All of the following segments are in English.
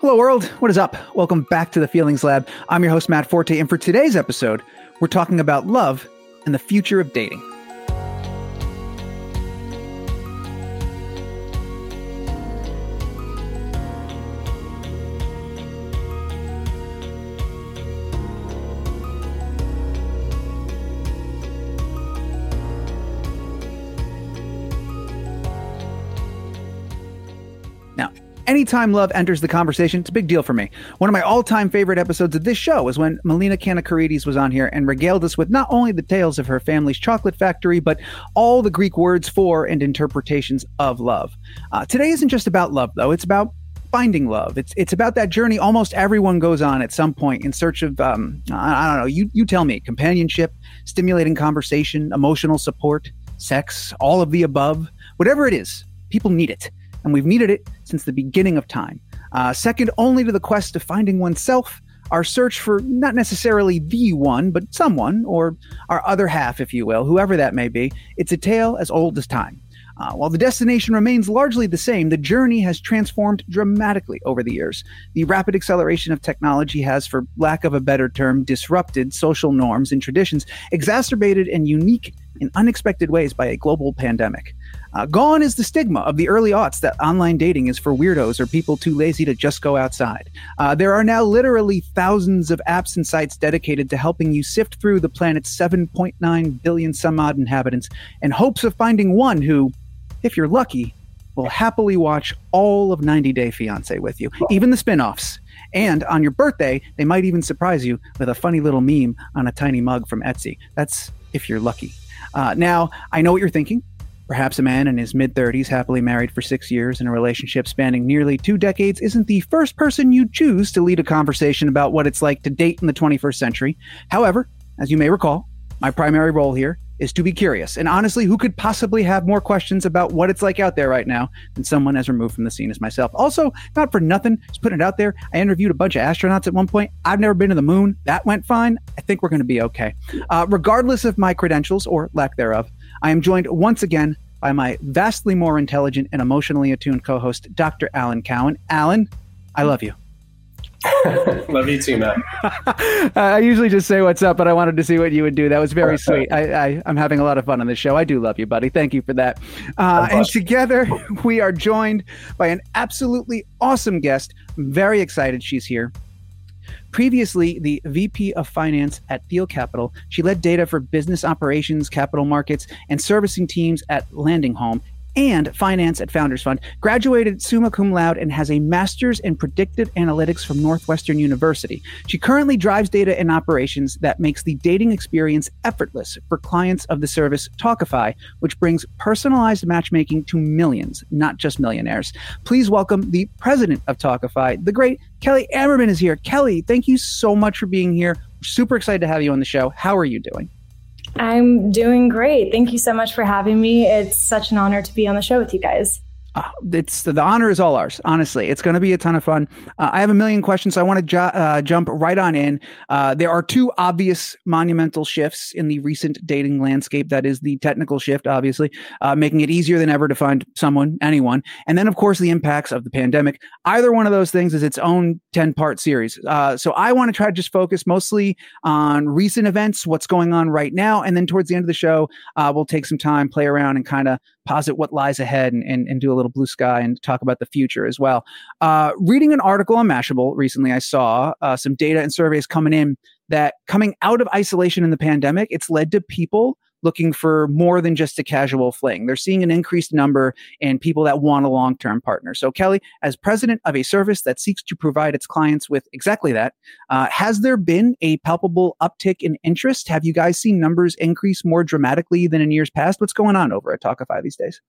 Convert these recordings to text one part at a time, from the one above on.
Hello, world. What is up? Welcome back to the Feelings Lab. I'm your host, Matt Forte, and for today's episode, we're talking about love and the future of dating. Anytime love enters the conversation, it's a big deal for me. One of my all time favorite episodes of this show was when Melina Kanakaredes was on here and regaled us with not only the tales of her family's chocolate factory, but all the Greek words for and interpretations of love. Uh, today isn't just about love, though, it's about finding love. It's it's about that journey almost everyone goes on at some point in search of um, I, I don't know. You you tell me companionship, stimulating conversation, emotional support, sex, all of the above, whatever it is. People need it and we've needed it since the beginning of time. Uh, second only to the quest of finding oneself, our search for not necessarily the one, but someone, or our other half, if you will, whoever that may be, it's a tale as old as time. Uh, while the destination remains largely the same, the journey has transformed dramatically over the years. The rapid acceleration of technology has, for lack of a better term, disrupted social norms and traditions, exacerbated and unique in unexpected ways by a global pandemic. Uh, gone is the stigma of the early aughts that online dating is for weirdos or people too lazy to just go outside. Uh, there are now literally thousands of apps and sites dedicated to helping you sift through the planet's 7.9 billion some odd inhabitants in hopes of finding one who, if you're lucky, will happily watch all of 90 Day Fiancé with you, even the spin offs. And on your birthday, they might even surprise you with a funny little meme on a tiny mug from Etsy. That's if you're lucky. Uh, now, I know what you're thinking. Perhaps a man in his mid 30s, happily married for six years in a relationship spanning nearly two decades, isn't the first person you'd choose to lead a conversation about what it's like to date in the 21st century. However, as you may recall, my primary role here is to be curious. And honestly, who could possibly have more questions about what it's like out there right now than someone as removed from the scene as myself? Also, not for nothing, just putting it out there. I interviewed a bunch of astronauts at one point. I've never been to the moon. That went fine. I think we're going to be okay. Uh, regardless of my credentials or lack thereof, I am joined once again by my vastly more intelligent and emotionally attuned co host, Dr. Alan Cowen. Alan, I love you. love you too, man. I usually just say what's up, but I wanted to see what you would do. That was very sweet. I, I, am having a lot of fun on this show. I do love you, buddy. Thank you for that. Uh, and together, we are joined by an absolutely awesome guest. I'm very excited she's here. Previously, the VP of Finance at Thiel Capital, she led data for business operations, capital markets, and servicing teams at LendingHome and finance at Founders Fund, graduated summa cum laude and has a master's in predictive analytics from Northwestern University. She currently drives data and operations that makes the dating experience effortless for clients of the service Tawkify, which brings personalized matchmaking to millions, not just millionaires. Please welcome the president of Tawkify, the great Kellie Ammerman is here. Kellie, thank you so much for being here. super excited to have you on the show. How are you doing? I'm doing great. Thank you so much for having me. It's such an honor to be on the show with you guys. Uh, it's the honor is all ours. Honestly, it's going to be a ton of fun. Uh, I have a million questions, so I want to ju- uh, jump right on in. Uh, there are two obvious monumental shifts in the recent dating landscape. That is the technical shift, obviously, uh, making it easier than ever to find someone, anyone, and then of course the impacts of the pandemic. Either one of those things is its own ten part series. So I want to try to just focus mostly on recent events, what's going on right now, and then towards the end of the show, we'll take some time, play around, and kind of posit what lies ahead and, and, and do a little blue sky and talk about the future as well. Uh, reading an article on Mashable recently, I saw uh, some data and surveys coming in that coming out of isolation in the pandemic, it's led to people looking for more than just a casual fling. They're seeing an increased number in people that want a long term partner. So, Kellie, as president of a service that seeks to provide its clients with exactly that, uh, has there been a palpable uptick in interest? Have you guys seen numbers increase more dramatically than in years past? What's going on over at Tawkify these days?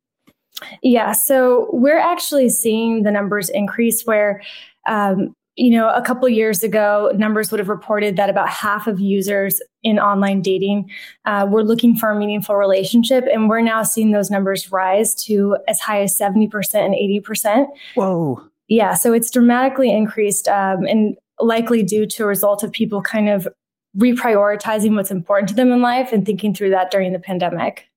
Yeah, so we're actually seeing the numbers increase where um, you know, a couple years ago, numbers would have reported that about half of users in online dating uh, were looking for a meaningful relationship. And we're now seeing those numbers rise to as high as 70% and 80%. Whoa. Yeah. So it's dramatically increased um, and likely due to a result of people kind of reprioritizing what's important to them in life and thinking through that during the pandemic.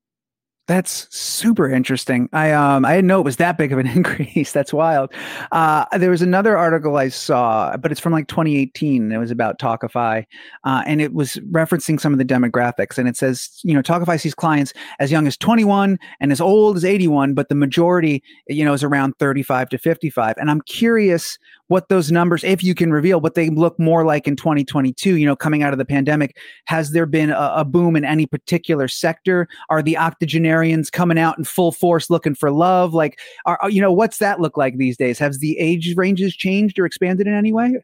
That's super interesting. I um I didn't know it was that big of an increase. That's wild. Uh, there was another article I saw, but it's from like 2018. And it was about Tawkify, uh, and it was referencing some of the demographics. And it says, you know, Tawkify sees clients as young as 21 and as old as 81, but the majority, you know, is around 35 to 55. And I'm curious what those numbers, if you can reveal what they look more like in 2022, you know, coming out of the pandemic. Has there been a, a boom in any particular sector? Are the octogenarians coming out in full force looking for love? Like, are, you know, what's that look like these days? Has the age ranges changed or expanded in any way?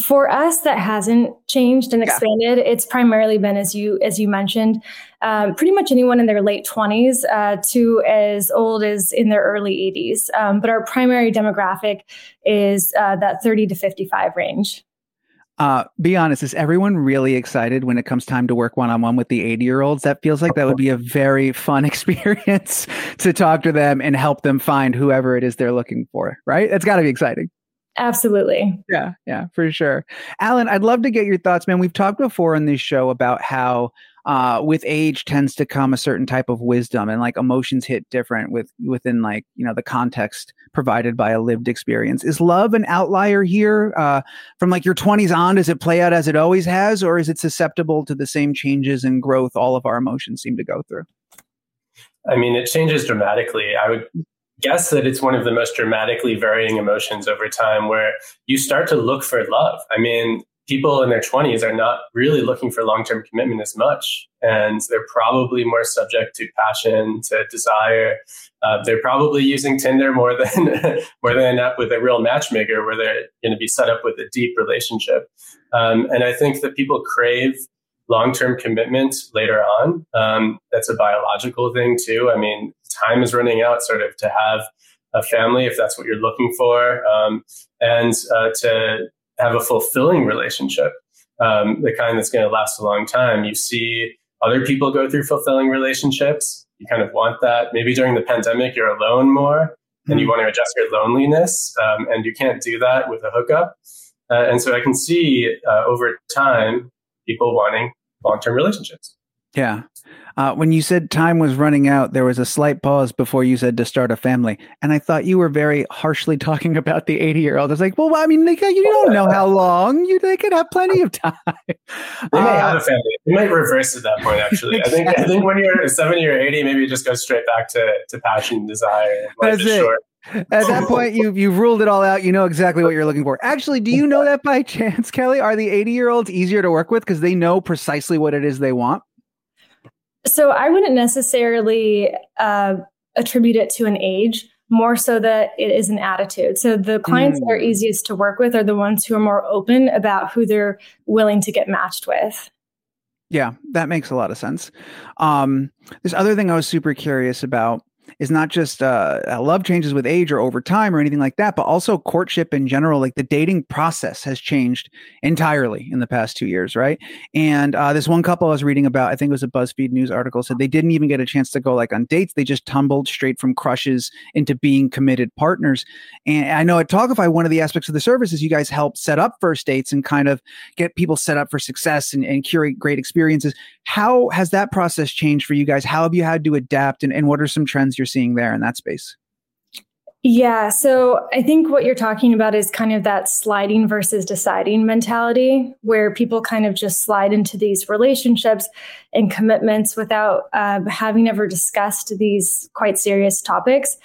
For us, that hasn't changed and expanded. Yeah. It's primarily been, as you as you mentioned, um, pretty much anyone in their late twenties uh, to as old as in their early eighties. Um, but our primary demographic is uh, that thirty to fifty five range. Uh, be honest, is everyone really excited when it comes time to work one on one with the 80 year olds? That feels like that would be a very fun experience to talk to them and help them find whoever it is they're looking for, right? That's got to be exciting. Absolutely. Yeah, yeah, for sure. Alan, I'd love to get your thoughts, man. We've talked before in this show about how uh, with age tends to come a certain type of wisdom and like emotions hit different with within like you know the context provided by a lived experience is love an outlier here uh, from like your 20s on does it play out as it always has or is it susceptible to the same changes and growth all of our emotions seem to go through i mean it changes dramatically i would guess that it's one of the most dramatically varying emotions over time where you start to look for love. I mean, people in their 20s are not really looking for long-term commitment as much and they're probably more subject to passion to desire. Uh, they're probably using tinder more than more than end up with a real matchmaker where they're going to be set up with a deep relationship. Um, and i think that people crave long-term commitment later on. Um, that's a biological thing too. I mean time is running out sort of to have a family if that's what you're looking for um, and uh, to have a fulfilling relationship um, the kind that's going to last a long time. You see other people go through fulfilling relationships. You kind of want that. Maybe during the pandemic you're alone more and you hmm. want to adjust your loneliness um, and you can't do that with a hookup. Uh, and so i can see uh, over time people wanting long-term relationships yeah uh, when you said time was running out, there was a slight pause before you said to start a family, and I thought you were very harshly talking about the eighty-year-old. I was like, well, I mean, they, you don't know how long you they could have plenty of time. They may uh, have a family. You might reverse at that point. Actually, I think I think when you're seventy or eighty, maybe you just go straight back to to passion, and desire. That's it. Short. At that point, you you've ruled it all out. You know exactly what you're looking for. Actually, do you know that by chance, Kellie? Are the 80 year olds easier to work with because they know precisely what it is they want? So I wouldn't necessarily uh, attribute it to an age, more so that it is an attitude. So the clients mm. that are hmm. easiest to work with are the ones who are more open about who they're willing to get matched with. Yeah, that makes a lot of sense. Um, this other thing I was super curious about is not just uh, love changes with age or over time or anything like that, but also courtship in general. Like the dating process has changed entirely in the past two years, right? And uh, this one couple I was reading about, I think it was a BuzzFeed news article, said they didn't even get a chance to go like on dates. They just tumbled straight from crushes into being committed partners. And I know at Tawkify, one of the aspects of the service is you guys help set up first dates and kind of get people set up for success and, and curate great experiences. How has that process changed for you guys? How have you had to adapt and, and what are some trends you're seeing there in that space? Yeah, so I think what you're talking about is kind of that sliding versus deciding mentality where people kind of just slide into these relationships and commitments without uh, having ever discussed these quite serious topics.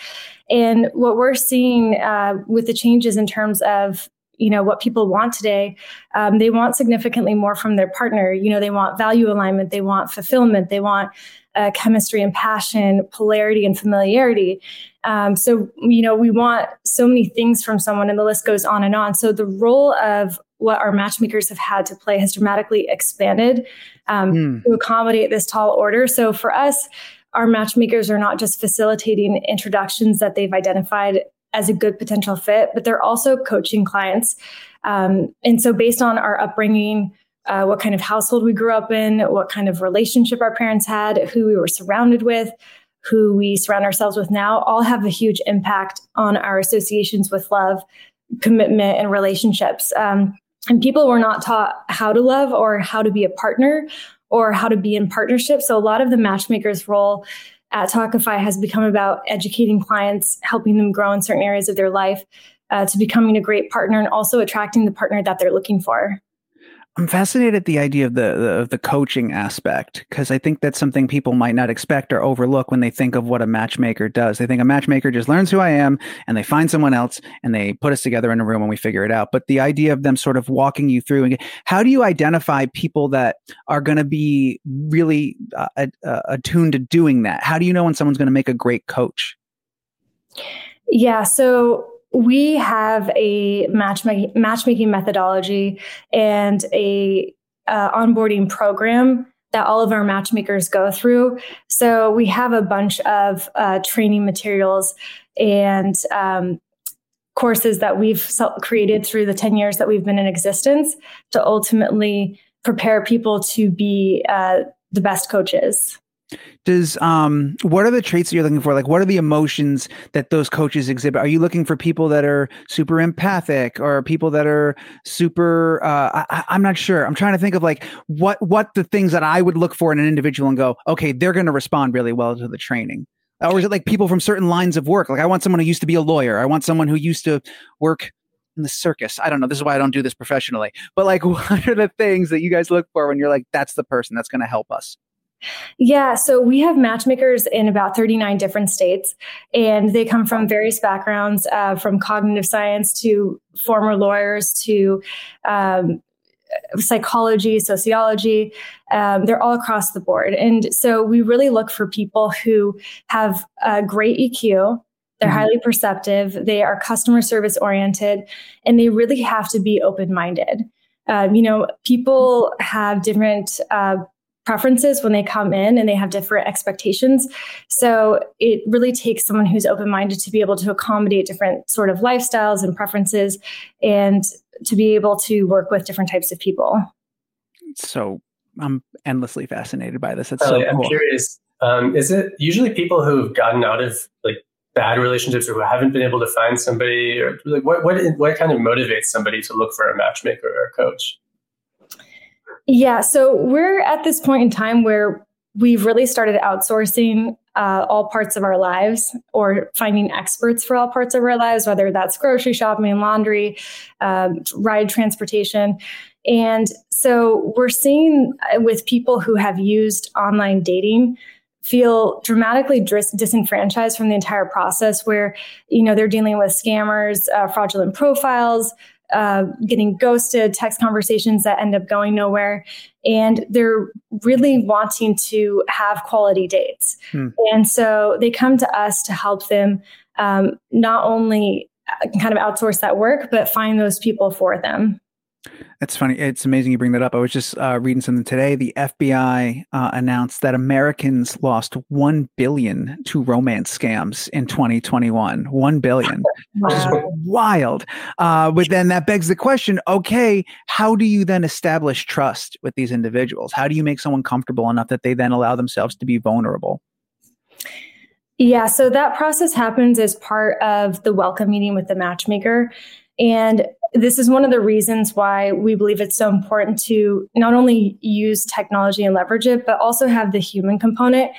And what we're seeing uh, with the changes in terms of you know what people want today um, they want significantly more from their partner you know they want value alignment they want fulfillment they want uh, chemistry and passion, polarity and familiarity. Um, so, you know, we want so many things from someone, and the list goes on and on. So, the role of what our matchmakers have had to play has dramatically expanded um, mm. to accommodate this tall order. So, for us, our matchmakers are not just facilitating introductions that they've identified as a good potential fit, but they're also coaching clients. Um, and so, based on our upbringing, uh, what kind of household we grew up in, what kind of relationship our parents had, who we were surrounded with, who we surround ourselves with now, all have a huge impact on our associations with love, commitment, and relationships. Um, and people were not taught how to love or how to be a partner or how to be in partnership. So a lot of the matchmaker's role at Tawkify has become about educating clients, helping them grow in certain areas of their life, uh, to becoming a great partner, and also attracting the partner that they're looking for. I'm fascinated at the idea of the the, of the coaching aspect because I think that's something people might not expect or overlook when they think of what a matchmaker does. They think a matchmaker just learns who I am and they find someone else and they put us together in a room and we figure it out. But the idea of them sort of walking you through and how do you identify people that are going to be really uh, uh, attuned to doing that? How do you know when someone's going to make a great coach? Yeah, so we have a matchmaking, matchmaking methodology and a uh, onboarding program that all of our matchmakers go through. So we have a bunch of uh, training materials and um, courses that we've created through the 10 years that we've been in existence to ultimately prepare people to be uh, the best coaches does um what are the traits that you're looking for? Like what are the emotions that those coaches exhibit? Are you looking for people that are super empathic or people that are super uh I, i'm not sure. I'm trying to think of like what what the things that i would look for in an individual and go okay they're going to respond really well to the training. Or is it like people from certain lines of work? Like i want someone who used to be a lawyer. I want someone who used to work in the circus. I don't know. This is why i don't do this professionally. But like what are the things that you guys look for when you're like that's the person that's going to help us yeah, so we have matchmakers in about 39 different states, and they come from various backgrounds uh, from cognitive science to former lawyers to um, psychology, sociology. Um, they're all across the board. And so we really look for people who have a great EQ. They're mm-hmm. highly perceptive. They are customer service oriented, and they really have to be open minded. Um, you know, people have different uh, preferences when they come in and they have different expectations. So it really takes someone who's open minded to be able to accommodate different sort of lifestyles and preferences and to be able to work with different types of people. So I'm endlessly fascinated by this. It's so I'm curious. Um, is it usually people who've gotten out of like bad relationships or who haven't been able to find somebody or like what, what, what kind of motivates somebody to look for a matchmaker or a coach? Yeah, so we're at this point in time where we've really started outsourcing uh, all parts of our lives or finding experts for all parts of our lives, whether that's grocery shopping, laundry, um, ride transportation. And so we're seeing uh, with people who have used online dating feel dramatically dis- disenfranchised from the entire process where you know they're dealing with scammers uh, fraudulent profiles uh, getting ghosted, text conversations that end up going nowhere. And they're really wanting to have quality dates. Hmm. And so they come to us to help them um, not only uh, kind of outsource that work, but find those people for them. That's funny. It's amazing you bring that up. I was just uh, reading something today. The FBI uh, announced that Americans lost one billion to romance scams in 2021. One billion, which is wild. Uh, but then that begs the question: Okay, how do you then establish trust with these individuals? How do you make someone comfortable enough that they then allow themselves to be vulnerable? Yeah, so that process happens as part of the welcome meeting with the matchmaker. And this is one of the reasons why we believe it's so important to not only use technology and leverage it, but also have the human component,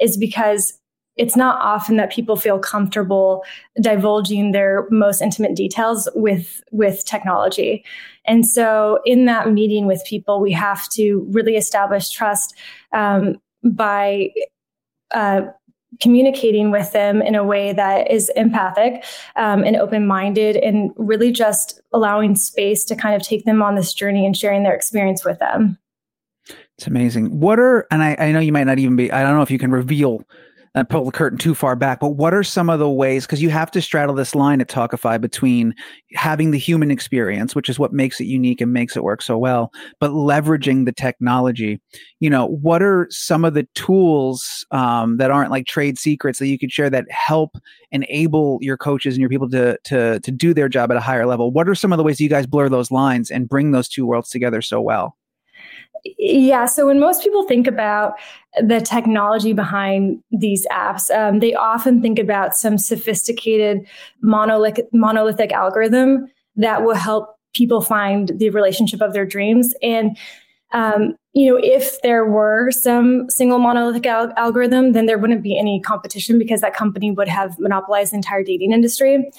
is because it's not often that people feel comfortable divulging their most intimate details with with technology. And so in that meeting with people we have to really establish trust um, by uh, communicating with them in a way that is empathic um, and open minded and really just allowing space to kind of take them on this journey and sharing their experience with them. It's amazing. What are, and I, I know you might not even be, I don't know if you can reveal and pull the curtain too far back, but what are some of the ways? Because you have to straddle this line at Tawkify between having the human experience, which is what makes it unique and makes it work so well, but leveraging the technology. You know, what are some of the tools um, that aren't like trade secrets that you could share that help enable your coaches and your people to to to do their job at a higher level? What are some of the ways you guys blur those lines and bring those two worlds together so well? Yeah. So when most people think about the technology behind these apps, um, they often think about some sophisticated monolithic, monolithic algorithm that will help people find the relationship of their dreams. And um, you know, if there were some single monolithic al- algorithm, then there wouldn't be any competition because that company would have monopolized the entire dating industry.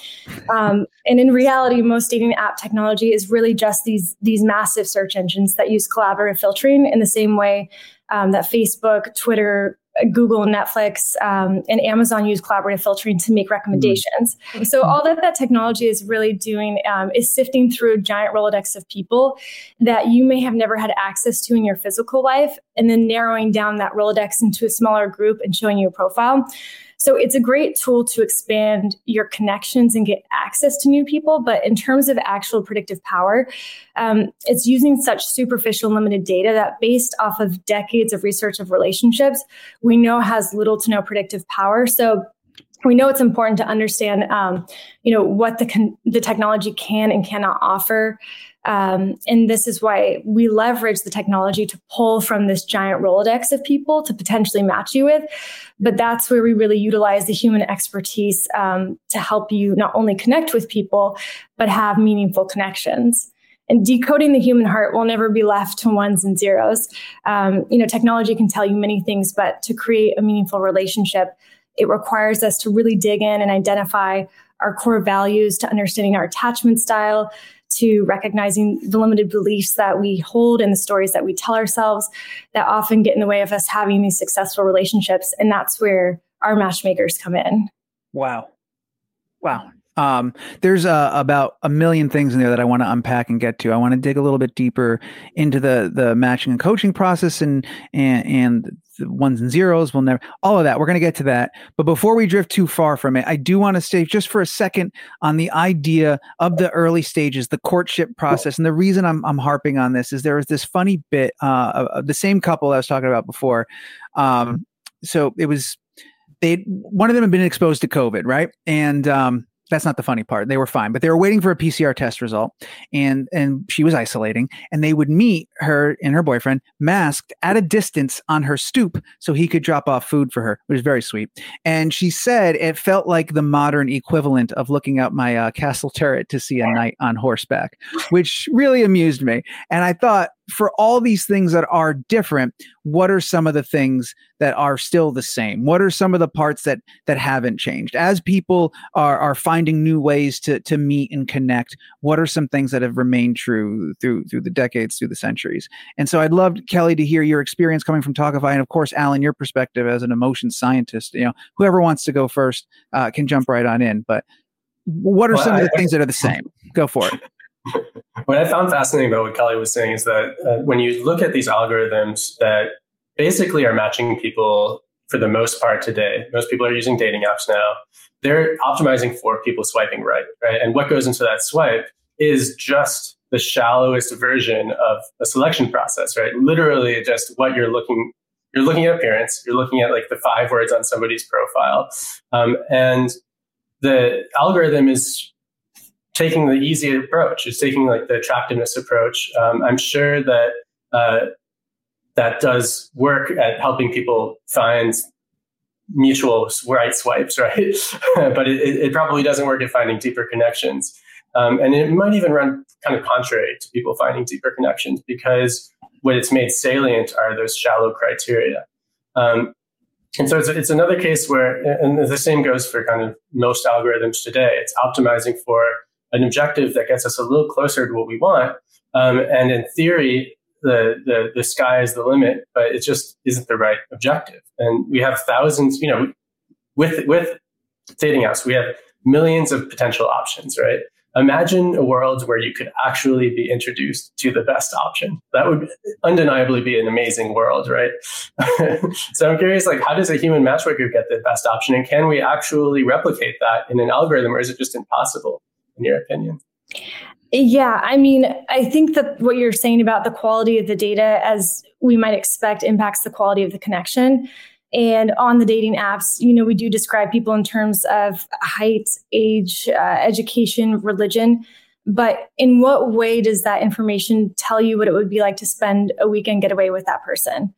Um, and in reality, most dating app technology is really just these these massive search engines that use collaborative filtering in the same way um, that Facebook, Twitter, Google, Netflix, um, and Amazon use collaborative filtering to make recommendations. Mm-hmm. So all that that technology is really doing um, is sifting through a giant Rolodex of people that you may have never had access to in your physical life, and then narrowing down that Rolodex into a smaller group and showing you a profile. So it's a great tool to expand your connections and get access to new people. But in terms of actual predictive power, um, it's using such superficial limited data that based off of decades of research of relationships, we know has little to no predictive power. So we know it's important to understand, um, you know, what the con- the technology can and cannot offer. Um, and this is why we leverage the technology to pull from this giant Rolodex of people to potentially match you with. But that's where we really utilize the human expertise um, to help you not only connect with people, but have meaningful connections. And decoding the human heart will never be left to ones and zeros. Um, you know, technology can tell you many things, but to create a meaningful relationship, it requires us to really dig in and identify our core values, to understanding our attachment style, to recognizing the limited beliefs that we hold and the stories that we tell ourselves that often get in the way of us having these successful relationships. And that's where our matchmakers come in. Wow. Wow. Um, there's uh, about a million things in there that I want to unpack and get to. I want to dig a little bit deeper into the the matching and coaching process and and and ones and zeros. We'll never all of that. We're going to get to that. But before we drift too far from it, I do want to stay just for a second on the idea of the early stages, the courtship process. And the reason I'm I'm harping on this is there was this funny bit uh, of, of the same couple I was talking about before. Um, so it was they one of them had been exposed to COVID, right? And um, that's not the funny part. They were fine, but they were waiting for a PCR test result, and and she was isolating. And they would meet her and her boyfriend masked at a distance on her stoop, so he could drop off food for her. It was very sweet. And she said it felt like the modern equivalent of looking out my uh, castle turret to see a knight on horseback, which really amused me. And I thought, for all these things that are different, what are some of the things that are still the same? What are some of the parts that that haven't changed? As people are are finding new ways to to meet and connect, what are some things that have remained true through through the decades, through the centuries? And so I'd love Kellie to hear your experience coming from Tawkify, and of course, Alan, your perspective as an emotion scientist. You know, whoever wants to go first uh, can jump right on in. But what are well, some of the I, things that are the same? Go for it. what I found fascinating about what Kellie was saying is that uh, when you look at these algorithms that basically are matching people for the most part today, most people are using dating apps now. They're optimizing for people swiping right, right? And what goes into that swipe is just the shallowest version of a selection process, right? Literally just what you're looking you're looking at appearance, you're looking at like the five words on somebody's profile. Um, and the algorithm is taking the easy approach. It's taking like the attractiveness approach. Um, I'm sure that uh, that does work at helping people find mutual right swipes, right? but it, it, probably doesn't work at finding deeper connections. Um, and it might even run kind of contrary to people finding deeper connections because what it's made salient are those shallow criteria. Um, and so it's, it's another case where, and the same goes for kind of most algorithms today. It's optimizing for an objective that gets us a little closer to what we want. Um, and in theory, the, the the sky is the limit, but it just isn't the right objective. And we have thousands, you know, with with dating apps, we have millions of potential options, right? Imagine a world where you could actually be introduced to the best option. That would undeniably be an amazing world, right? so I'm curious, like, how does a human matchmaker get the best option, and can we actually replicate that in an algorithm, or is it just impossible? In your opinion? Yeah, I mean, I think that what you're saying about the quality of the data, as we might expect, impacts the quality of the connection. And on the dating apps, you know, we do describe people in terms of height, age, uh, education, religion. But in what way does that information tell you what it would be like to spend a weekend getaway with that person?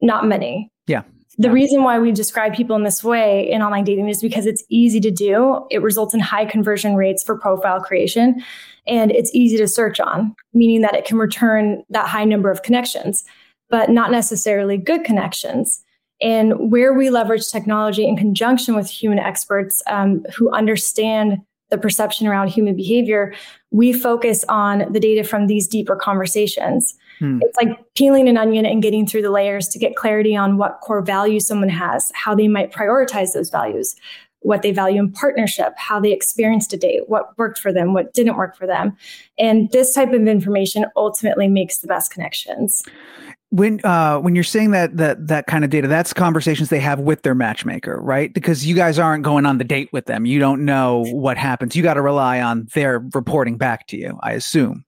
Not many. Yeah. The reason why we describe people in this way in online dating is because it's easy to do. It results in high conversion rates for profile creation and it's easy to search on, meaning that it can return that high number of connections. but not necessarily good connections. And where we leverage technology in conjunction with human experts um, who understand the perception around human behavior, we focus on the data from these deeper conversations. Hmm. It's like peeling an onion and getting through the layers to get clarity on what core values someone has, how they might prioritize those values, what they value in partnership, how they experienced a date, what worked for them, what didn't work for them. And this type of information ultimately makes the best connections. When uh when you're saying that that that kind of data that's conversations they have with their matchmaker right? Because you guys aren't going on the date with them. You don't know what happens. You got to rely on their reporting back to you i assume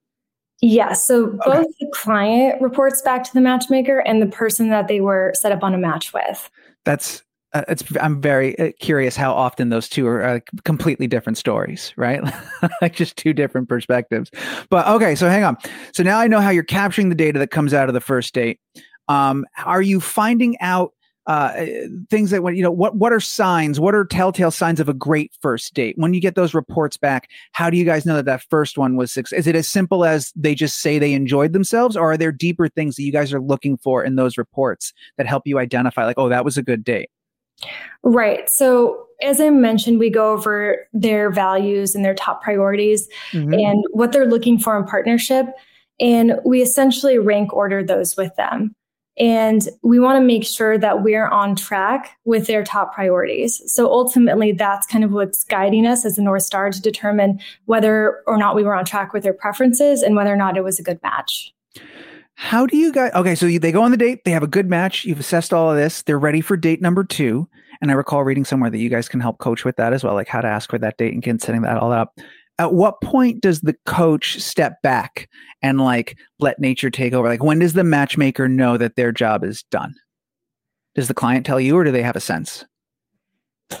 yeah so both okay. the client reports back to the matchmaker and the person that they were set up on a match with that's uh, it's I'm very uh, curious how often those two are uh, completely different stories, right? like just two different perspectives. But okay, so hang on. So now I know how you're capturing the data that comes out of the first date. Um, are you finding out uh, things that when you know what what are signs what are telltale signs of a great first date when you get those reports back how do you guys know that that first one was success is it as simple as they just say they enjoyed themselves or are there deeper things that you guys are looking for in those reports that help you identify like oh that was a good date Right. So, as I mentioned, we go over their values and their top priorities mm-hmm. and what they're looking for in partnership. And we essentially rank order those with them. And we want to make sure that we're on track with their top priorities. So ultimately, that's kind of what's guiding us as a North Star to determine whether or not we were on track with their preferences and whether or not it was a good match. How do you guys? Okay, so they go on the date. They have a good match. You've assessed all of this. They're ready for date number two. And I recall reading somewhere that you guys can help coach with that as well, like how to ask for that date and getting setting that all up. At what point does the coach step back and like let nature take over? Like when does the matchmaker know that their job is done? Does the client tell you, or do they have a sense?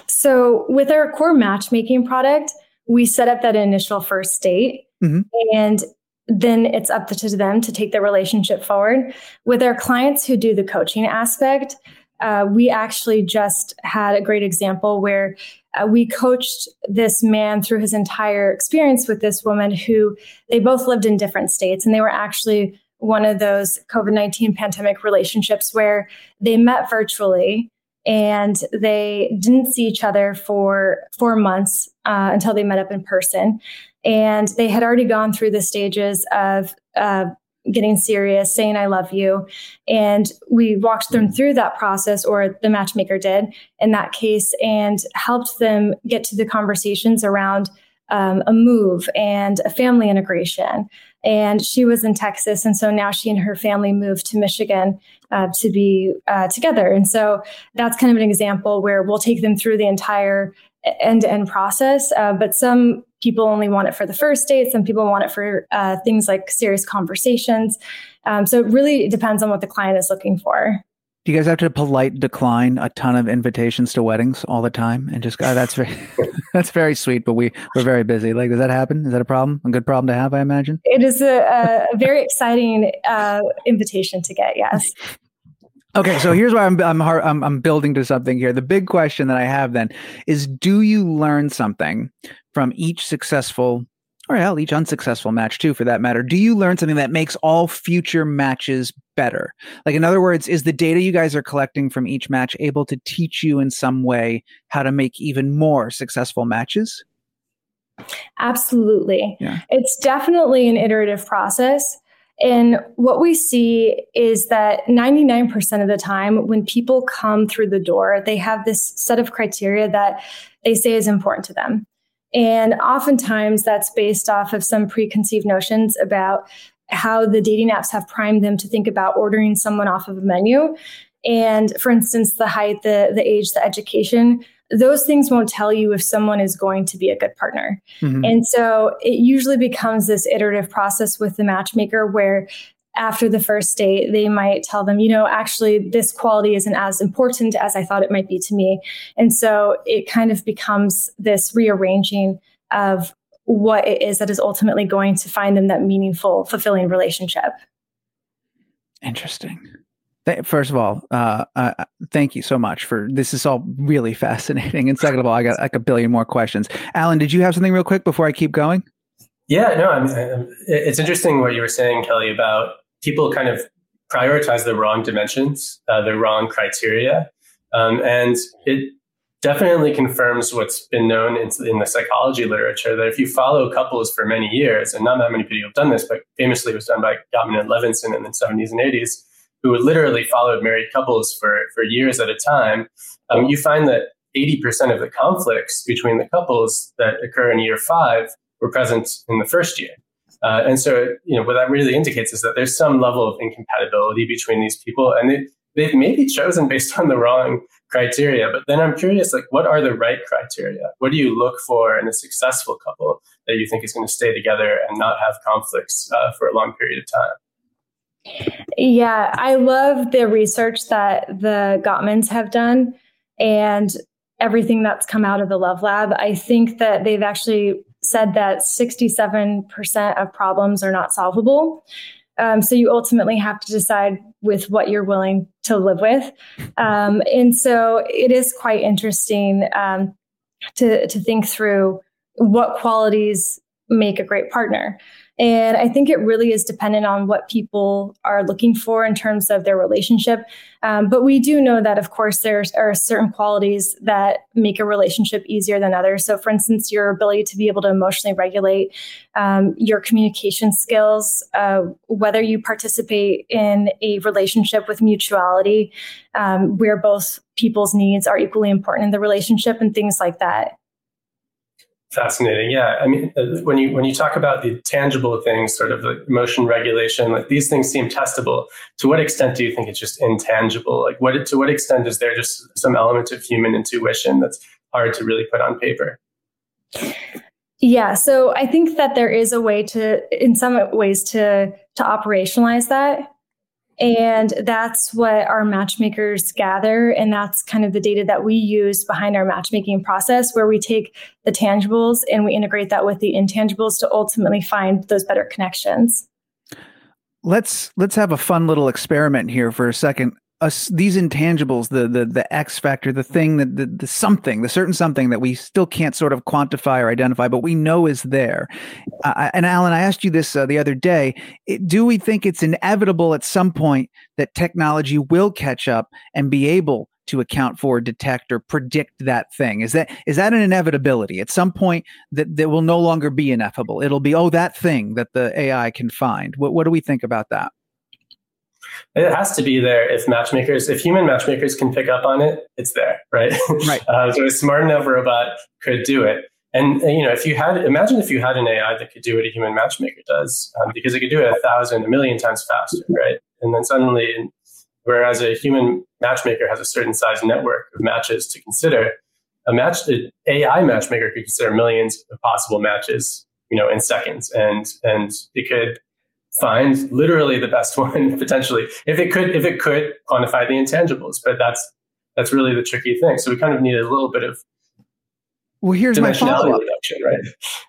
So with our core matchmaking product, we set up that initial first date. Mm-hmm. And then it's up to them to take the relationship forward. With our clients who do the coaching aspect, uh, we actually just had a great example where uh, we coached this man through his entire experience with this woman who they both lived in different states and they were actually one of those COVID 19 pandemic relationships where they met virtually and they didn't see each other for four months uh, until they met up in person. And they had already gone through the stages of uh, getting serious, saying, I love you. And we walked them through that process, or the matchmaker did in that case, and helped them get to the conversations around um, a move and a family integration. And she was in Texas. And so now she and her family moved to Michigan uh, to be uh, together. And so that's kind of an example where we'll take them through the entire end to end process. Uh, but some people only want it for the first date. Some people want it for uh, things like serious conversations. Um, so it really depends on what the client is looking for. Do you guys have to polite decline a ton of invitations to weddings all the time and just uh, that's very that's very sweet, but we we're very busy. Like, does that happen? Is that a problem? A good problem to have, I imagine. It is a, a very exciting uh, invitation to get. Yes. Okay, so here's why I'm, I'm I'm I'm building to something here. The big question that I have then is: Do you learn something from each successful, or hell, each unsuccessful match too, for that matter? Do you learn something that makes all future matches better? Like, in other words, is the data you guys are collecting from each match able to teach you in some way how to make even more successful matches? Absolutely. Yeah. It's definitely an iterative process. And what we see is that 99% of the time, when people come through the door, they have this set of criteria that they say is important to them. And oftentimes that's based off of some preconceived notions about how the dating apps have primed them to think about ordering someone off of a menu. And for instance, the height, the, the age, the education, those things won't tell you if someone is going to be a good partner. Mm-hmm. And so it usually becomes this iterative process with the matchmaker where after the first date, they might tell them, you know, actually, this quality isn't as important as I thought it might be to me. And so it kind of becomes this rearranging of what it is that is ultimately going to find them that meaningful, fulfilling relationship. Interesting. First of all, uh, uh, thank you so much for this. Is all really fascinating. And second of all, I got like a billion more questions. Alan, did you have something real quick before I keep going? Yeah, no, I'm, I'm, it's interesting what you were saying, Kellie, about people kind of prioritize the wrong dimensions, uh, the wrong criteria. Um, and it definitely confirms what's been known in, in, the psychology literature that if you follow couples for many years, and not that many people have done this, but famously it was done by Gottman and Levenson in the 70s and 80s, who literally followed married couples for, for years at a time, um, you find that 80% of the conflicts between the couples that occur in year five were present in the first year. Uh, and so, you know, what that really indicates is that there's some level of incompatibility between these people, and they, they've maybe chosen based on the wrong criteria. But then I'm curious, like, what are the right criteria? What do you look for in a successful couple that you think is going to stay together and not have conflicts uh, for a long period of time? Yeah, I love the research that the Gottmans have done and everything that's come out of the Love Lab. I think that they've actually said that 67% of problems are not solvable. Um, so you ultimately have to decide with what you're willing to live with. Um, and so it is quite interesting um, to, to think through what qualities make a great partner. And I think it really is dependent on what people are looking for in terms of their relationship. Um, but we do know that, of course, there are certain qualities that make a relationship easier than others. So, for instance, your ability to be able to emotionally regulate um, your communication skills, uh, whether you participate in a relationship with mutuality, um, where both people's needs are equally important in the relationship, and things like that. Fascinating. Yeah. I mean, uh, when you when you talk about the tangible things, sort of like emotion regulation, like these things seem testable. To what extent do you think it's just intangible? Like, what to what extent is there just some element of human intuition that's hard to really put on paper? Yeah. So I think that there is a way to, in some ways, to to operationalize that. And that's what our matchmakers gather. And that's kind of the data that we use behind our matchmaking process, where we take the tangibles and we integrate that with the intangibles to ultimately find those better connections. Let's let's have a fun little experiment here for a second us these intangibles the the the x factor the thing that the, the something the certain something that we still can't sort of quantify or identify but we know is there. Uh, and alan i asked you this uh, the other day it, do we think it's inevitable at some point that technology will catch up and be able to account for detect or predict that thing? Is that is that an inevitability? At some point that that will no longer be ineffable. It'll be oh that thing that the ai can find. What, what do we think about that it has to be there if matchmakers, if human matchmakers can pick up on it, it's there, right? Right. uh, so a smart enough robot could do it. And you know, if you had, imagine if you had an AI that could do what a human matchmaker does, um, because it could do it a thousand, a million times faster, right? And then suddenly, whereas a human matchmaker has a certain size network of matches to consider, a match, an AI matchmaker could consider millions of possible matches, you know, in seconds, and and it could find literally the best one potentially if it could if it could quantify the intangibles. But that's that's really the tricky thing. So we kind of need a little bit of well here's my follow-up. reduction, right?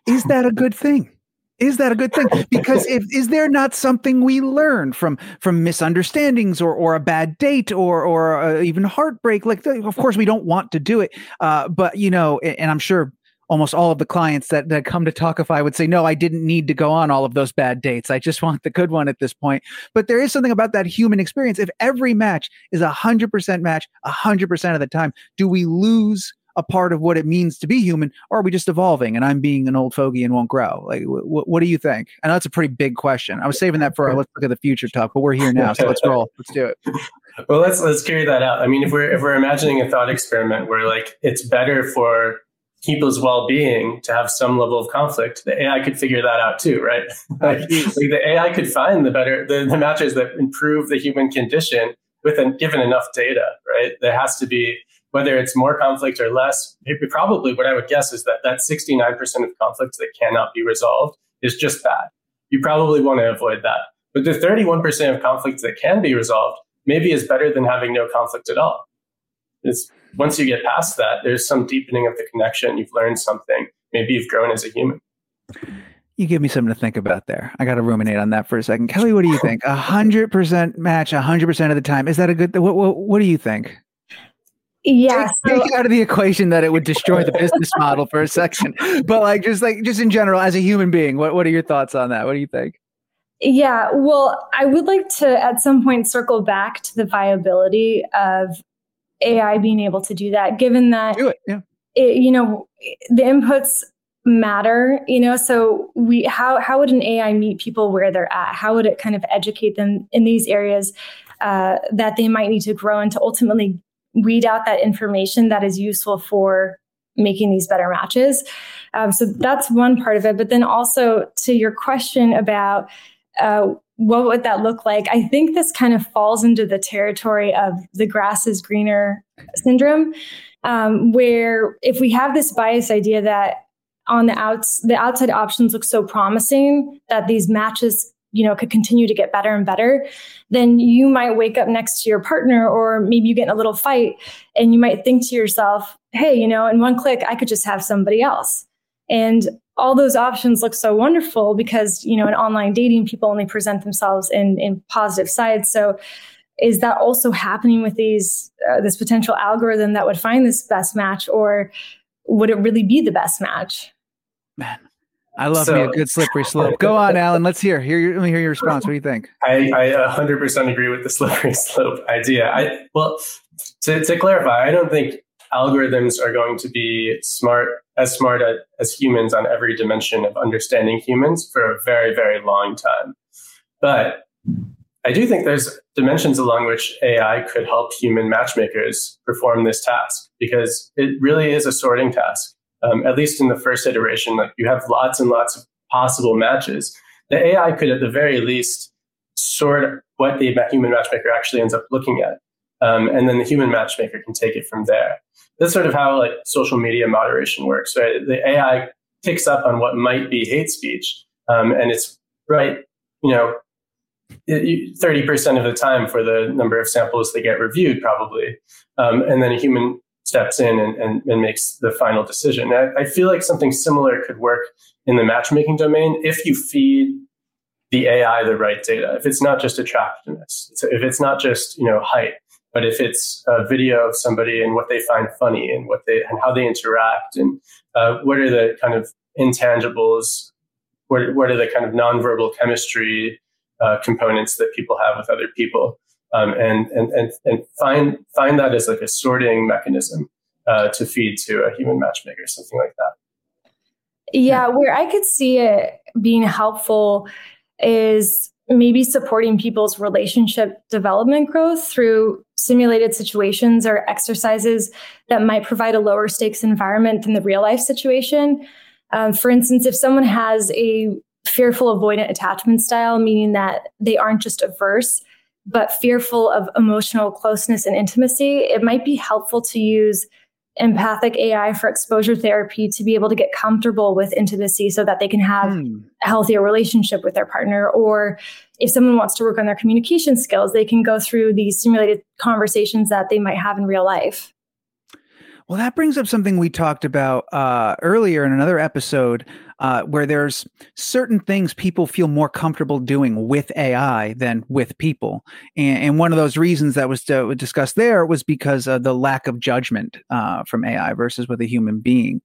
Is that a good thing? Is that a good thing? Because if is there not something we learn from from misunderstandings or or a bad date or or uh, even heartbreak? Like of course we don't want to do it uh, but you know and i'm sure almost all of the clients that, that come to Tawkify would say, no, I didn't need to go on all of those bad dates. I just want the good one at this point. But there is something about that human experience. If every match is a hundred percent match, a hundred percent of the time, do we lose a part of what it means to be human, or are we just evolving and I'm being an old fogey and won't grow? Like, wh- what do you think? I know that's a pretty big question. I was saving that for our let's look at the future talk, but we're here now, so let's roll. Let's do it. Well, let's let's carry that out. I mean, if we're if we're imagining a thought experiment where like it's better for people's well-being to have some level of conflict the ai could figure that out too right? Like, like, the ai could find the better the, the matches that improve the human condition with an, given enough data right? There has to be whether it's more conflict or less probably what i would guess is that that 69% of conflicts that cannot be resolved is just bad. You probably want to avoid that. But the 31% of conflicts that can be resolved maybe is better than having no conflict at all. It's once you get past that, there's some deepening of the connection. You've learned something. Maybe you've grown as a human. You give me something to think about there. I got to ruminate on that for a second. Kellie, what do you think? A hundred percent match, a hundred percent of the time. Is that a good? What, what, what do you think? Yeah, take, take out of the equation that it would destroy the business model for a second, but like just like just in general, as a human being, what what are your thoughts on that? What do you think? Yeah, well, I would like to at some point circle back to the viability of AI being able to do that, given that do it, yeah. It, you know, the inputs matter, you know, so we how how would an AI meet people where they're at? How would it kind of educate them in these areas uh, that they might need to grow and to ultimately weed out that information that is useful for making these better matches. Um, so that's one part of it. But then also to your question about uh, what would that look like? I think this kind of falls into the territory of the grass is greener syndrome, um, where if we have this bias idea that on the outs the outside options look so promising that these matches you know could continue to get better and better then you might wake up next to your partner or maybe you get in a little fight and you might think to yourself hey you know in one click i could just have somebody else and all those options look so wonderful because you know in online dating people only present themselves in in positive sides so is that also happening with these uh, this potential algorithm that would find this best match or would it really be the best match man I love so, me a good slippery slope. Go on, Alan. Let's hear. Hear your, let me hear your response. What do you think? I, I 100% agree with the slippery slope idea. I well, to, to clarify, I don't think algorithms are going to be smart as smart as, as humans on every dimension of understanding humans for a very very long time. But I do think there's dimensions along which AI could help human matchmakers perform this task because it really is a sorting task um, at least in the first iteration, like you have lots and lots of possible matches. The AI could, at the very least, sort what the human matchmaker actually ends up looking at, um, and then the human matchmaker can take it from there. That's sort of how like social media moderation works, right? The AI picks up on what might be hate speech, um, and it's right, you know, thirty percent of the time for the number of samples they get reviewed, probably, um, and then a human steps in and, and, and makes the final decision. I, I, feel like something similar could work in the matchmaking domain if you feed the AI the right data. If it's not just attractiveness, if it's not just you know height, but if it's a video of somebody and what they find funny and what they and how they interact and uh, what are the kind of intangibles, what, what are the kind of nonverbal chemistry uh, components that people have with other people um, and, and, and, and find, find that as like a sorting mechanism uh, to feed to a human matchmaker, something like that. Yeah, where I could see it being helpful is maybe supporting people's relationship development growth through simulated situations or exercises that might provide a lower stakes environment than the real life situation. Um, for instance, if someone has a fearful avoidant attachment style, meaning that they aren't just averse, but fearful of emotional closeness and intimacy, it might be helpful to use empathic AI for exposure therapy to be able to get comfortable with intimacy so that they can have hmm. a healthier relationship with their partner. Or if someone wants to work on their communication skills, they can go through these simulated conversations that they might have in real life. Well, that brings up something we talked about uh, earlier in another episode uh, where there's certain things people feel more comfortable doing with AI than with people. And, and one of those reasons that was uh, discussed there was because of the lack of judgment uh, from AI versus with a human being.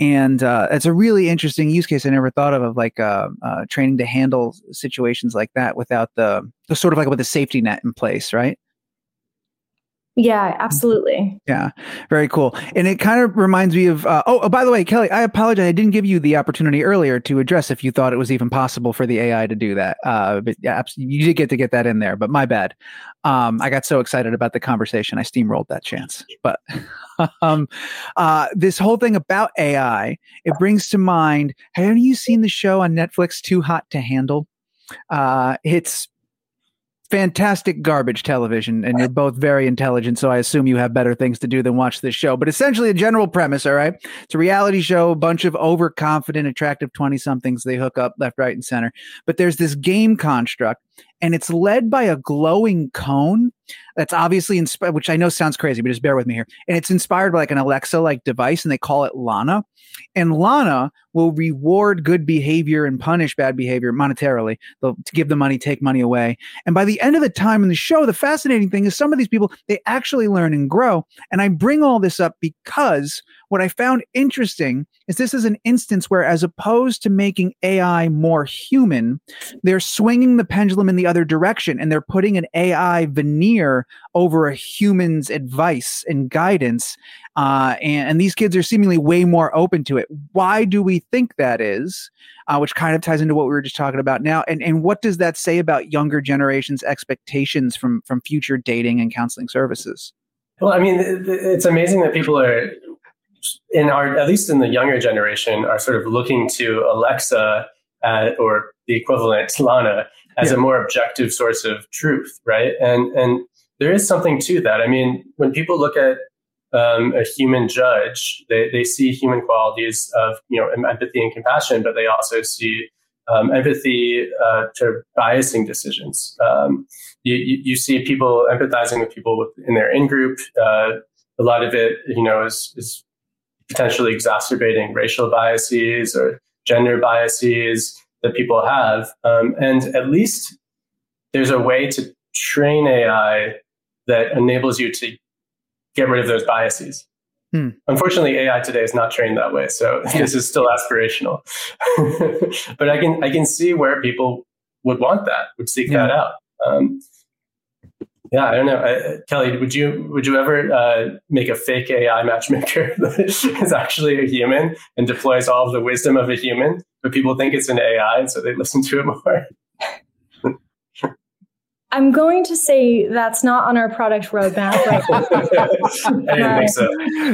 And uh, it's a really interesting use case I never thought of, of like uh, training to handle situations like that without the, the sort of like with a safety net in place, right? Yeah, absolutely. Yeah, very cool. And it kind of reminds me of. Uh, oh, oh, by the way, Kellie, I apologize. I didn't give you the opportunity earlier to address if you thought it was even possible for the AI to do that. Uh, but yeah, you did get to get that in there. But my bad. Um, I got so excited about the conversation, I steamrolled that chance. But um, uh, this whole thing about AI, it brings to mind. Have you seen the show on Netflix, Too Hot to Handle? Uh, it's fantastic garbage television and you're both very intelligent so i assume you have better things to do than watch this show. But essentially a general premise all right? It's a reality show a bunch of overconfident attractive 20 somethings they hook up left right and center. But there's this game construct and it's led by a glowing cone that's obviously inspired, which I know sounds crazy, but just bear with me here. And it's inspired by like an Alexa like device, and they call it Lana. And Lana will reward good behavior and punish bad behavior monetarily. They'll give the money, take money away. And by the end of the time in the show, the fascinating thing is some of these people they actually learn and grow. And I bring all this up because what I found interesting is this is an instance where, as opposed to making AI more human, they're swinging the pendulum in the other direction and they're putting an AI veneer over a human's advice and guidance. Uh, and, and, these kids are seemingly way more open to it. Why do we think that is? Uh, which kind of ties into what we were just talking about now. And and what does that say about younger generations' expectations from from future dating and counseling services? Well, I mean, it's amazing that people are in our at least in the younger generation are sort of looking to Alexa at, or the equivalent Lana as yeah. a more objective source of truth, right? And and there is something to that. I mean, when people look at um, a human judge, they, they see human qualities of you know empathy and compassion, but they also see um, empathy uh, to biasing decisions. Um, you, you, see people empathizing with people with, in their in group. Uh, a lot of it, you know, is, is potentially exacerbating racial biases or gender biases that people have. Um, and at least there's a way to train AI that enables you to get rid of those biases. Hmm. Unfortunately, AI today is not trained that way, so this is still aspirational. but I can I can see where people would want that, would seek yeah. that out. Um, yeah, I don't know, uh, Kellie. Would you would you ever uh, make a fake AI matchmaker that is actually a human and deploys all of the wisdom of a human, but people think it's an AI, so they listen to it more? I'm going to say that's not on our product roadmap. Right I didn't think so.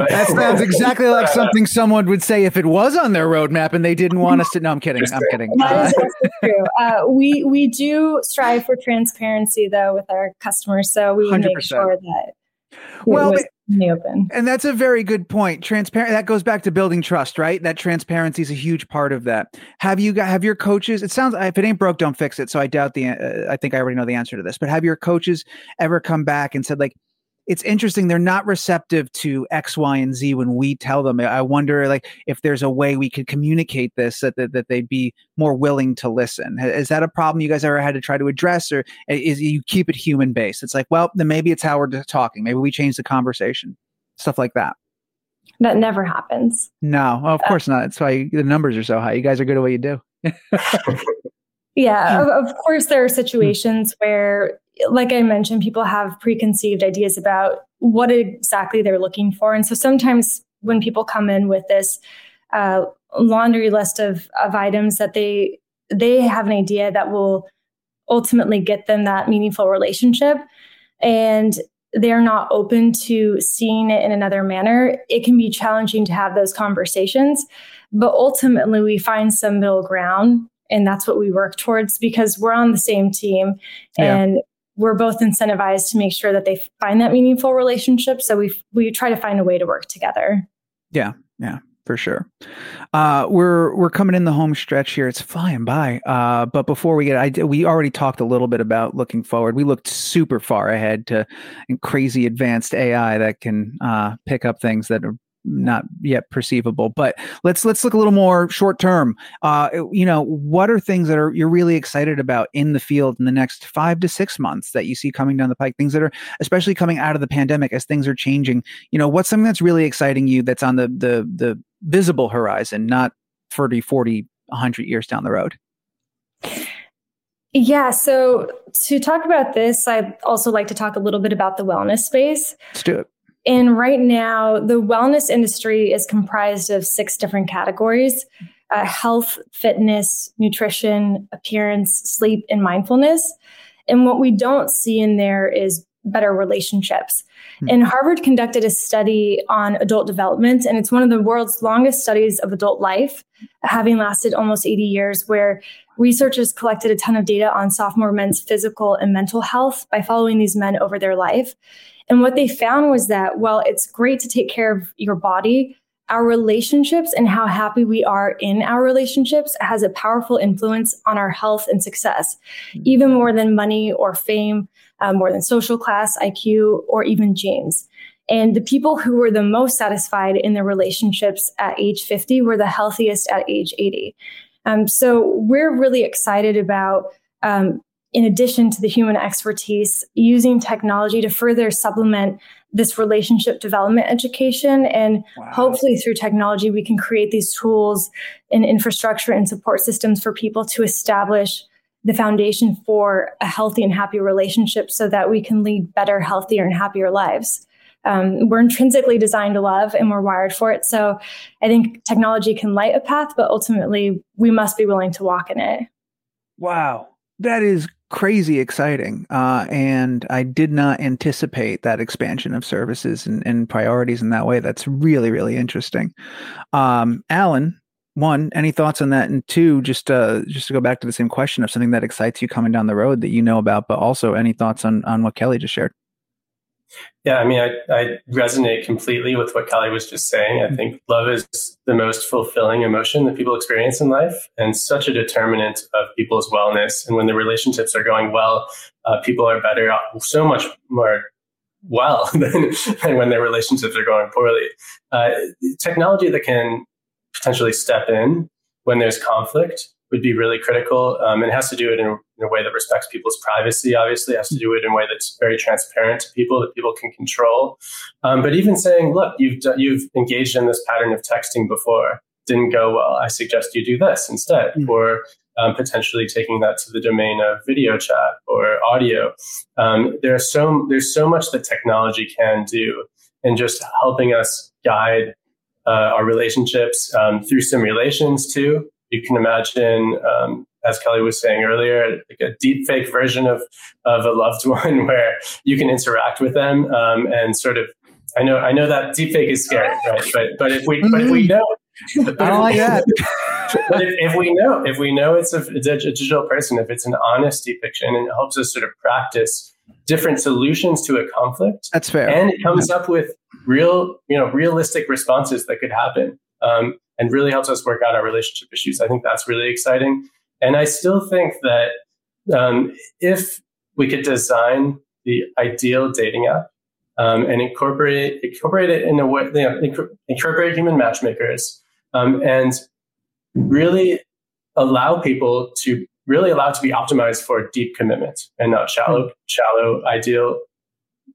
that sounds exactly like something someone would say if it was on their roadmap and they didn't want us to. No, I'm kidding. I'm kidding. That is uh, true. Uh, we we do strive for transparency though with our customers, so we 100%. make sure that well, open. And that's a very good point. Transparent. That goes back to building trust, right? That transparency is a huge part of that. Have you got have your coaches? It sounds if it ain't broke, don't fix it. So I doubt the. Uh, I think I already know the answer to this. But have your coaches ever come back and said like, it's interesting they're not receptive to x y and z when we tell them. I wonder like if there's a way we could communicate this that, that, that they'd be more willing to listen. Is that a problem you guys ever had to try to address or eh, is you keep it human based? It's like well then maybe it's how we're talking. Maybe we change the conversation. Stuff like that. That never happens. No well, of uh, course not. That's why the numbers are so high. You guys are good at what you do yeah of, of course there are situations where like I mentioned, people have preconceived ideas about what exactly they're looking for. And so sometimes when people come in with this uh, laundry list of, of items that they they have an idea that will ultimately get them that meaningful relationship and they're not open to seeing it in another manner, it can be challenging to have those conversations. But ultimately, we find some middle ground and that's what we work towards because we're on the same team yeah. and we're both incentivized to make sure that they find that meaningful relationship. So we we try to find a way to work together. Yeah, yeah, for sure. Uh, we're we're coming in the home stretch here. It's flying by. Uh, but before we get, I we already talked a little bit about looking forward. We looked super far ahead to crazy advanced AI that can uh, pick up things that are not yet perceivable but let's let's look a little more short term uh you know what are things that are you're really excited about in the field in the next five to six months that you see coming down the pike things that are especially coming out of the pandemic as things are changing you know what's something that's really exciting you that's on the the the visible horizon not 30 40 100 years down the road yeah. So to talk about this, I'd also like to talk a little bit about the wellness space. Let's do it. And right now, the wellness industry is comprised of six different categories uh, health, fitness, nutrition, appearance, sleep, and mindfulness. And what we don't see in there is better relationships. Hmm. And Harvard conducted a study on adult development, and it's one of the world's longest studies of adult life, having lasted almost 80 years, where researchers collected a ton of data on sophomore men's physical and mental health by following these men over their life. And what they found was that while it's great to take care of your body, our relationships and how happy we are in our relationships has a powerful influence on our health and success, mm-hmm. even more than money or fame, uh, more than social class, IQ, or even genes. And the people who were the most satisfied in their relationships at age 50 were the healthiest at age 80. Um, so we're really excited about um, in addition to the human expertise, using technology to further supplement this relationship development education. And wow. hopefully, through technology, we can create these tools and infrastructure and support systems for people to establish the foundation for a healthy and happy relationship so that we can lead better, healthier, and happier lives. Um, we're intrinsically designed to love and we're wired for it. So I think technology can light a path, but ultimately we must be willing to walk in it. Wow. That is crazy exciting. Uh, and I did not anticipate that expansion of services and, and priorities in that way. That's really, really interesting. Um, Alan, one, any thoughts on that? And two, just uh, just to go back to the same question of something that excites you coming down the road that you know about, but also any thoughts on on what Kellie just shared? Yeah, I mean, I, I resonate completely with what Kellie was just saying. I mm-hmm. think love is the most fulfilling emotion that people experience in life and such a determinant of people's wellness. And when the relationships are going well, uh, people are better, so much more well than, than when their relationships are going poorly. Uh, technology that can potentially step in when there's conflict would be really critical. Um, and it has to do it in, in, a way that respects people's privacy, obviously, it has to do it in a way that's very transparent to people that people can control. Um, but even saying, look, you've, you've engaged in this pattern of texting before, didn't go well. I suggest you do this instead. Mm-hmm. Or um, potentially taking that to the domain of video chat or audio. Um, there's so there's so much that technology can do, and just helping us guide uh, our relationships um, through simulations too. You can imagine, um, as Kellie was saying earlier, like a deep fake version of of a loved one where you can interact with them um, and sort of. I know, I know that deep fake is scary, right? But but if we but if we know, I don't like that. but if, if, we know, if we know it's a, it's a digital person, if it's an honest depiction, and it helps us sort of practice different solutions to a conflict. That's fair. And it comes yeah. up with real, you know, realistic responses that could happen, um, and really helps us work out our relationship issues. I think that's really exciting. And I still think that um, if we could design the ideal dating app um, and incorporate incorporate it in a way, you know, incorporate human matchmakers, um, and really allow people to really allow it to be optimized for deep commitment and not shallow, mm-hmm. shallow ideal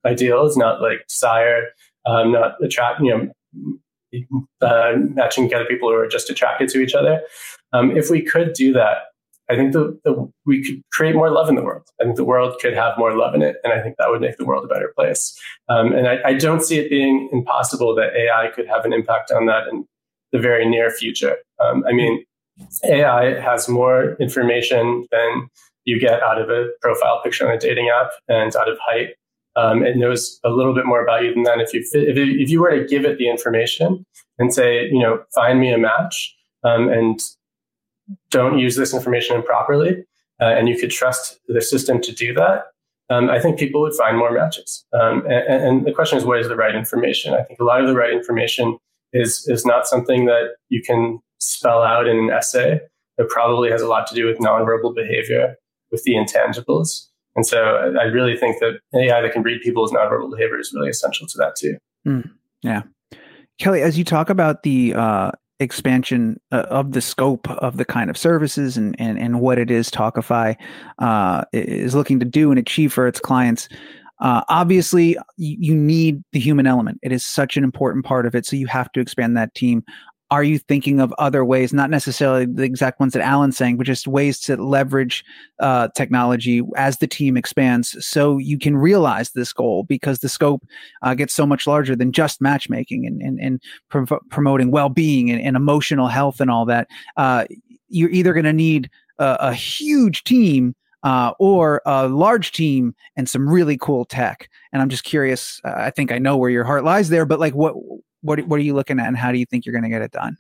ideals, not like desire, um, not attract, you know, uh, matching together people who are just attracted to each other. Um, if we could do that, I think the, the, we could create more love in the world. I think the world could have more love in it, and I think that would make the world a better place. Um, and I, I, don't see it being impossible that AI could have an impact on that in the very near future. Um, I mean, AI has more information than you get out of a profile picture on a dating app and out of height. Um, it knows a little bit more about you than that. If you if, if you were to give it the information and say, you know, find me a match, um, and don't use this information improperly, uh, and you could trust the system to do that, um, I think people would find more matches. Um, and, and, the question is, what is the right information? I think a lot of the right information is is not something that you can spell out in an essay. It probably has a lot to do with nonverbal behavior, with the intangibles. And so I really think that AI that can read people's nonverbal behavior is really essential to that too. Mm, yeah. Kellie, as you talk about the uh, expansion uh, of the scope of the kind of services and, and, and what it is Tawkify uh, is looking to do and achieve for its clients, uh, obviously, you need the human element. It is such an important part of it. So you have to expand that team are you thinking of other ways, not necessarily the exact ones that Alan's saying, but just ways to leverage uh, technology as the team expands so you can realize this goal because the scope uh, gets so much larger than just matchmaking and, and, and pro- promoting well being and, and, emotional health and all that. Uh, you're either going to need a, a, huge team. Uh, or a large team and some really cool tech. And I'm just curious. Uh, I think I know where your heart lies there, but like, what what what are you looking at and how do you think you're going to get it done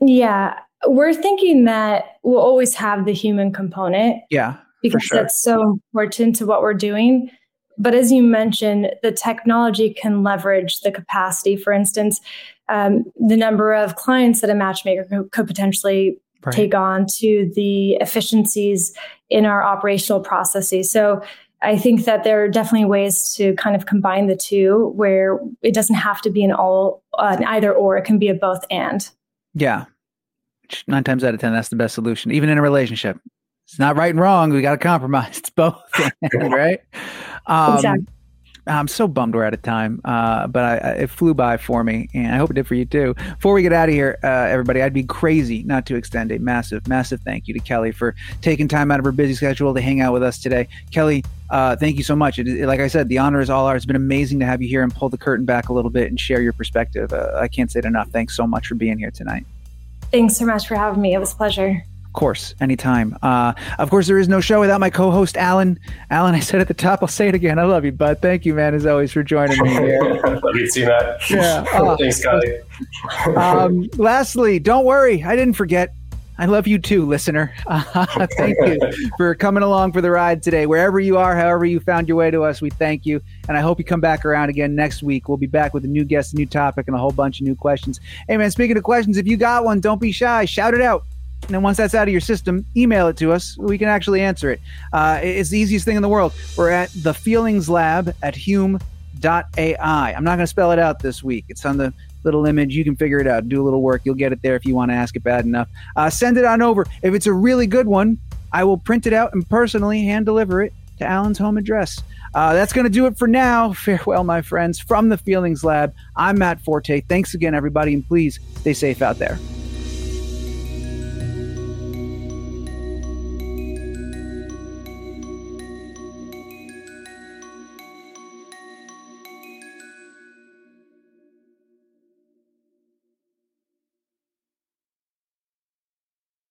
yeah we're thinking that we'll always have the human component yeah because sure. that's so important to what we're doing but as you mentioned the technology can leverage the capacity for instance um, the number of clients that a matchmaker could, could potentially right. take on to the efficiencies in our operational processes so I think that there are definitely ways to kind of combine the two where it doesn't have to be an all uh, an either or it can be a both and yeah nine times out of ten that's the best solution even in a relationship It's not right and wrong. We got to compromise. It's both, right? Um, exactly. I'm so bummed we're out of time, uh, but I, I, it flew by for me, and I hope it did for you too. Before we get out of here, uh, everybody, I'd be crazy not to extend a massive, massive thank you to Kellie for taking time out of her busy schedule to hang out with us today. Kellie, uh, thank you so much. It, it, like I said, the honor is all ours. It's been amazing to have you here and pull the curtain back a little bit and share your perspective. Uh, I can't say it enough. Thanks so much for being here tonight. Thanks so much for having me. It was a pleasure. Of course, anytime. Uh, of course, there is no show without my co-host Alan. Alan, I said at the top, I'll say it again. I love you, bud. Thank you, man, as always, for joining me here. love you too, Matt. Yeah. Uh, Thanks, Scotty. um, lastly, don't worry, I didn't forget. I love you too, listener. Uh, thank you for coming along for the ride today. Wherever you are, however you found your way to us, we thank you. And I hope you come back around again next week. We'll be back with a new guest, a new topic, and a whole bunch of new questions. Hey, man, speaking of questions, if you got one, don't be shy. Shout it out. And then once that's out of your system, email it to us. We can actually answer it. Uh, it's the easiest thing in the world. We're at the Feelings Lab at Hume.ai. I'm not going to spell it out this week. It's on the little image. You can figure it out. Do a little work. You'll get it there if you want to ask it bad enough. Uh, send it on over. If it's a really good one, I will print it out and personally hand deliver it to Alan's home address. Uh, that's going to do it for now. Farewell, my friends. From the Feelings Lab, I'm Matt Forte. Thanks again, everybody, and please stay safe out there.